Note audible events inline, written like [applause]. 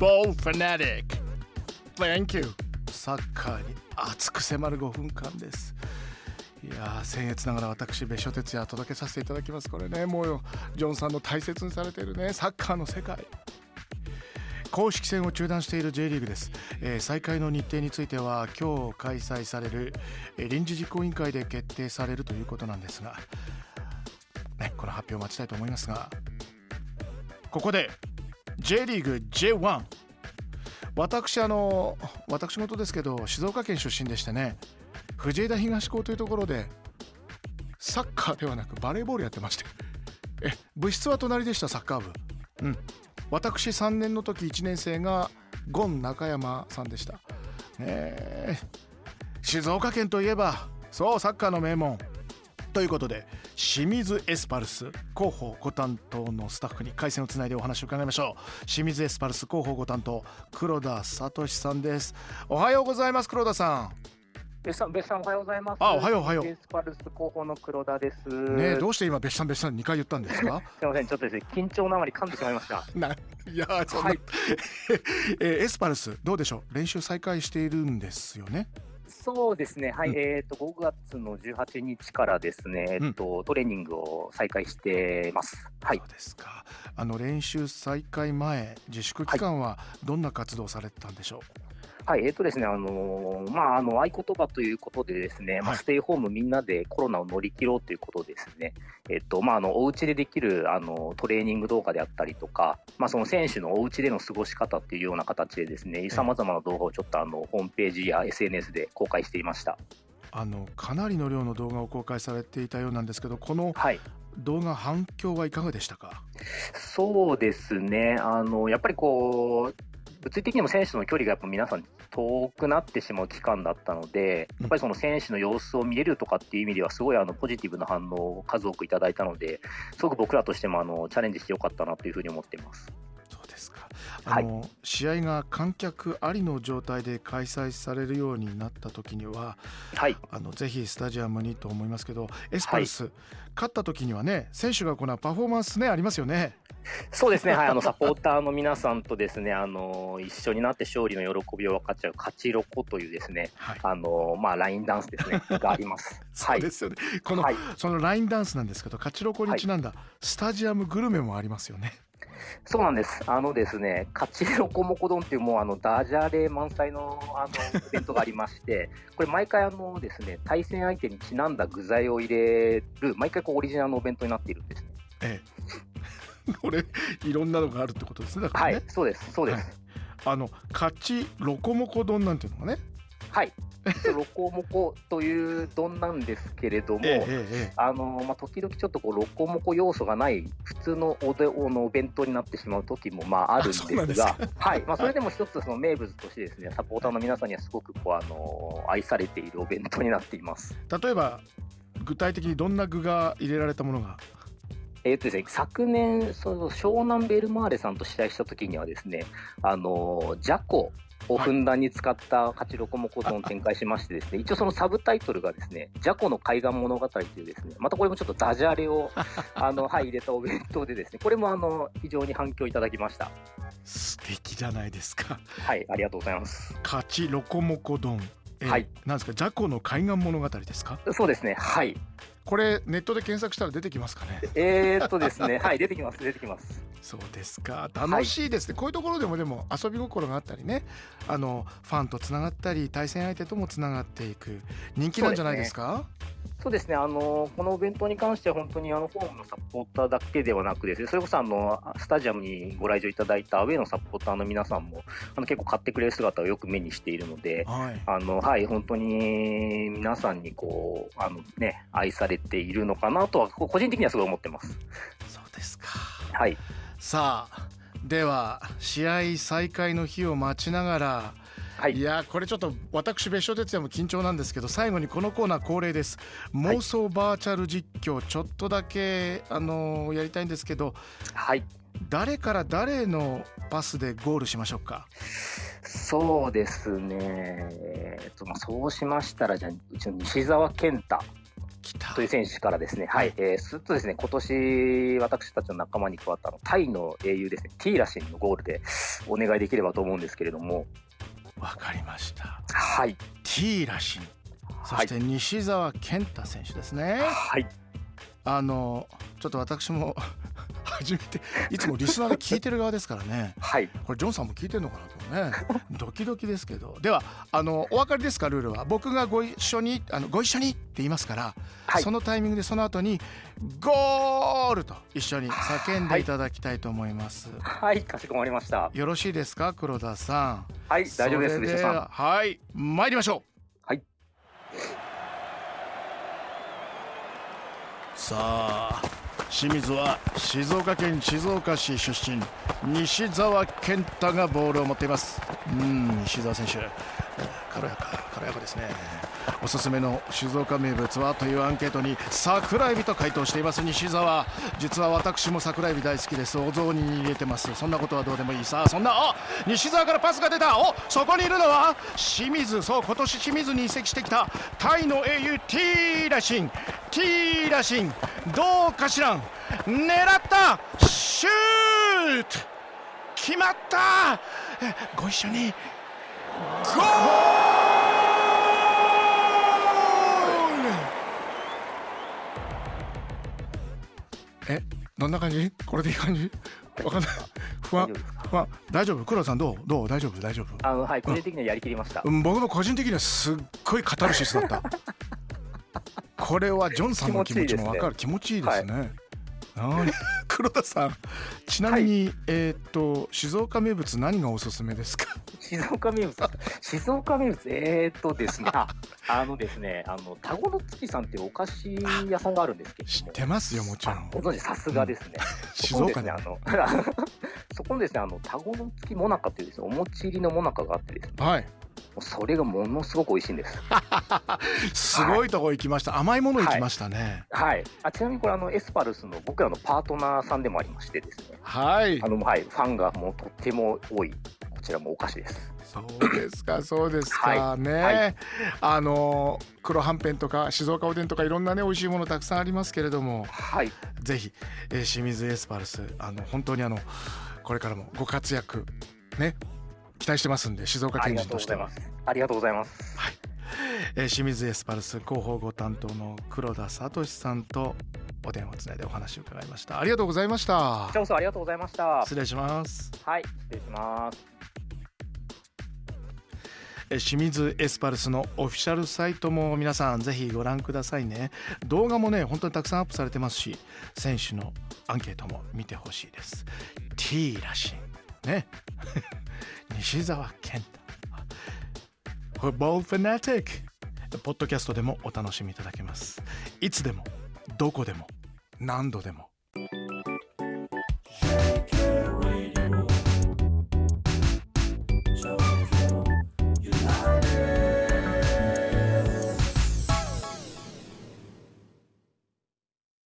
Ball Fanatic. Thank you. サッカーに熱く迫る5分間です。いや僭越ながら私別所哲也届けさせていただきます。これねもうよジョンさんの大切にされているねサッカーの世界。公式戦を中断している J リーグです、えー、再開の日程については今日開催される、えー、臨時実行委員会で決定されるということなんですが、ね、この発表を待ちたいと思いますが。ここで J リーグ J1 私あの私事ですけど静岡県出身でしてね藤枝東高というところでサッカーではなくバレーボールやってまして。え部室は隣でしたサッカー部。うん。私3年の時1年生がゴン中山さんでした。ね静岡県といえばそうサッカーの名門。ということで清水エスパルス広報ご担当のスタッフに回線をつないでお話を伺いましょう清水エスパルス広報ご担当黒田聡さんですおはようございます黒田さん別さん、別さんおはようございます。あ、おはようおはよう。エスパルス広報の黒田です。ね [laughs] どうして今別さん別さん二回言ったんですか？すみません、ちょっとですね、緊張のあまり噛んでしまいました。な、いやはい、えー、エスパルスどうでしょう？練習再開しているんですよね？そうですね、はい、うん、えっ、ー、と5月の18日からですね、えっ、ー、と、うん、トレーニングを再開してます。はい。そうですか。あの練習再開前、自粛期間はどんな活動されてたんでしょう？はいはい、えっ、ー、とですね、あのー、まあ、あの、合言葉ということでですね、はい、まあ、ステイホームみんなでコロナを乗り切ろうということですね。えっ、ー、と、まあ、あの、お家でできる、あの、トレーニング動画であったりとか、まあ、その選手のお家での過ごし方っていうような形でですね、さまざまな動画をちょっとあの、ホームページや SNS で公開していました。あの、かなりの量の動画を公開されていたようなんですけど、この、はい。動画反響はいかがでしたか？そうですね、あのやっぱりこう、物理的にも選手との距離がやっぱ皆さん遠くなってしまう期間だったので、やっぱりその選手の様子を見れるとかっていう意味では、すごいあのポジティブな反応を数多くいただいたので、すごく僕らとしてもあのチャレンジしてよかったなというふうに思っています。そうですかあの、はい、試合が観客ありの状態で開催されるようになった時には、はい、あのぜひスタジアムにと思いますけどエスパルス、はい、勝った時にはね選手が行うパフォーマンスねありますよね。そうですね、はい、あのサポーターの皆さんとですね、あの一緒になって勝利の喜びを分かっちゃう勝ちロコというですね、はい、あのまあラインダンスですねがあります。[laughs] そうですよね。この、はい、そのラインダンスなんですけど、勝ちロコにちなんだ、スタジアムグルメもありますよね。そうなんです。あのですね、勝ちロコモコ丼っていうもうあのダジャレ満載のあのイベントがありまして、[laughs] これ毎回あのですね、対戦相手にちなんだ具材を入れる、毎回こうオリジナルのお弁当になっているんですね。ええ。[laughs] これいろんなのがあるってことですね。ねはい、そうです。そうです。はい、あの勝ちロコモコ丼なんていうのがね。はい。ロコモコという丼なんですけれども、ええあのまあ、時々ちょっとこうロコモコ要素がない普通のおでおのお弁当になってしまう時もまああるんですが、[laughs] はい。まあ、それでも一つその名物としてですねサポーターの皆さんにはすごくこうあの愛されているお弁当になっています。例えば具体的にどんな具が入れられたものが？えーとですね、昨年、その湘南ベルマーレさんと試合した時にはですね、あのジャコをふんだんに使った勝ちロコモコ丼を展開しましてですね、一応そのサブタイトルがですね、ジャコの海岸物語というですね、またこれもちょっとダジャレを、[laughs] あの、はい、入れたお弁当でですね、これもあの、非常に反響いただきました。素敵じゃないですか。はい、ありがとうございます。勝ちロコモコ丼。えー、はい。なんですか、ジャコの海岸物語ですか？そうですね、はい。これネットで検索したら出てきますかね？えー、っとですね、はい、出てきます、出てきます。そうですか、楽しいですね、はい、こういうところでもでも遊び心があったりね、あのファンとつながったり、対戦相手ともつながっていく人気なんじゃないですか？そうですね、あのこのお弁当に関しては本当にあのホームのサポーターだけではなくですね、それこそあのスタジアムにご来場いただいたアウェーのサポーターの皆さんもあの結構買ってくれる姿をよく目にしているので、はい、あのはい本当に皆さんにこうあのね愛されているのかなとは個人的にはすごい思ってます。そうですか。はい。さあでは試合再開の日を待ちながらはい、いやこれちょっと私別所哲也も緊張なんですけど最後にこのコーナー恒例です。妄想バーチャル実況ちょっとだけあのやりたいんですけどはい。誰から誰のパスでゴールしましょうか？そうですね、えっとまあ、そうしましたらじゃあうちの西澤健太という選手からですね、はい、えー、すっとですね、今年私たちの仲間に加わったのタイの英雄ですね、ティーラシンのゴールでお願いできればと思うんですけれども。わかりました。はい。ティーラシン。そして西澤健太選手ですね。はい。あのちょっと私も [laughs] 初めていつもリスナーで聞いてる側ですからねはいこれジョンさんも聞いてるのかなとねドキドキですけどではあのお分かりですかルールは僕がご一緒にあのご一緒にって言いますから、はい、そのタイミングでその後にゴールと一緒に叫んでいただきたいと思います。はい、はい、かしこまりました。よろしいですか、黒田さん。はい、大丈夫です。ではい、参りましょう。はい。さあ清水は静岡県静岡市出身。西澤健太がボールを持っています。うん西澤選手。軽やか軽やかですね。おすすめの静岡名物はというアンケートに桜エビと回答しています。西澤。実は私も桜エビ大好きです。お雑煮に入れてます。そんなことはどうでもいい。さそんなあ西澤からパスが出た。おそこにいるのは清水。そう今年清水に移籍してきたタイの英雄ティーラシン。ティーラシン。どうかしらん。狙った。シュート。決まった。ご一緒に。ゴーえどんな感じ？これでいい感じ？わかんない。不安。不安。大丈夫？黒田さんどう？どう？大丈夫？大丈夫？あのはい個人的にはやりきりました、うん、僕も個人的にはすっごいカタルシスだった。[laughs] これはジョンさんの気持ちもわかる。気持ちいいですね、はい、黒田 [laughs] さん。ちなみに、はい、えっ、と静岡名物何がおすすめですか？静岡名物静岡名物？えっ、とですねああのですねあの田子の月さんっていうお菓子屋さんがあるんですけど知ってますよもちろん。ご存知さすがですね、うん、静岡で、あのそこのですねあの [laughs] 田子の月もなかっていうですねお餅入りのもなかがあってですね。はい。それがものすごく美味しいんです。[laughs] すごいとこ行きました、はい、甘いもの行きましたね。はい、あちなみにこれあのエスパルスの僕らのパートナーさんでもありましてですね。はい。あのはい。ファンがもうとっても多いこちらもお菓子です。そうですか。そうですか。ね、はい、あの黒はんぺんとか静岡おでんとかいろんなね美味しいものたくさんありますけれども、はい、ぜひ、えー、清水エスパルスあの本当にあのこれからもご活躍ね期待してますんで静岡県人としては。ありがとうございます。はい、えー、清水エスパルス広報ご担当の黒田聡さんとお電話つないでお話を伺いました。ありがとうございました。こちらこそありがとうございました。失礼します。はい失礼します清水エスパルスのオフィシャルサイトも皆さんぜひご覧くださいね。動画もね本当にたくさんアップされてますし選手のアンケートも見てほしいです。T らしい。ね。[laughs] 西澤健太。Football Fanatic ポッドキャストでもお楽しみいただけます。いつでもどこでも何度でも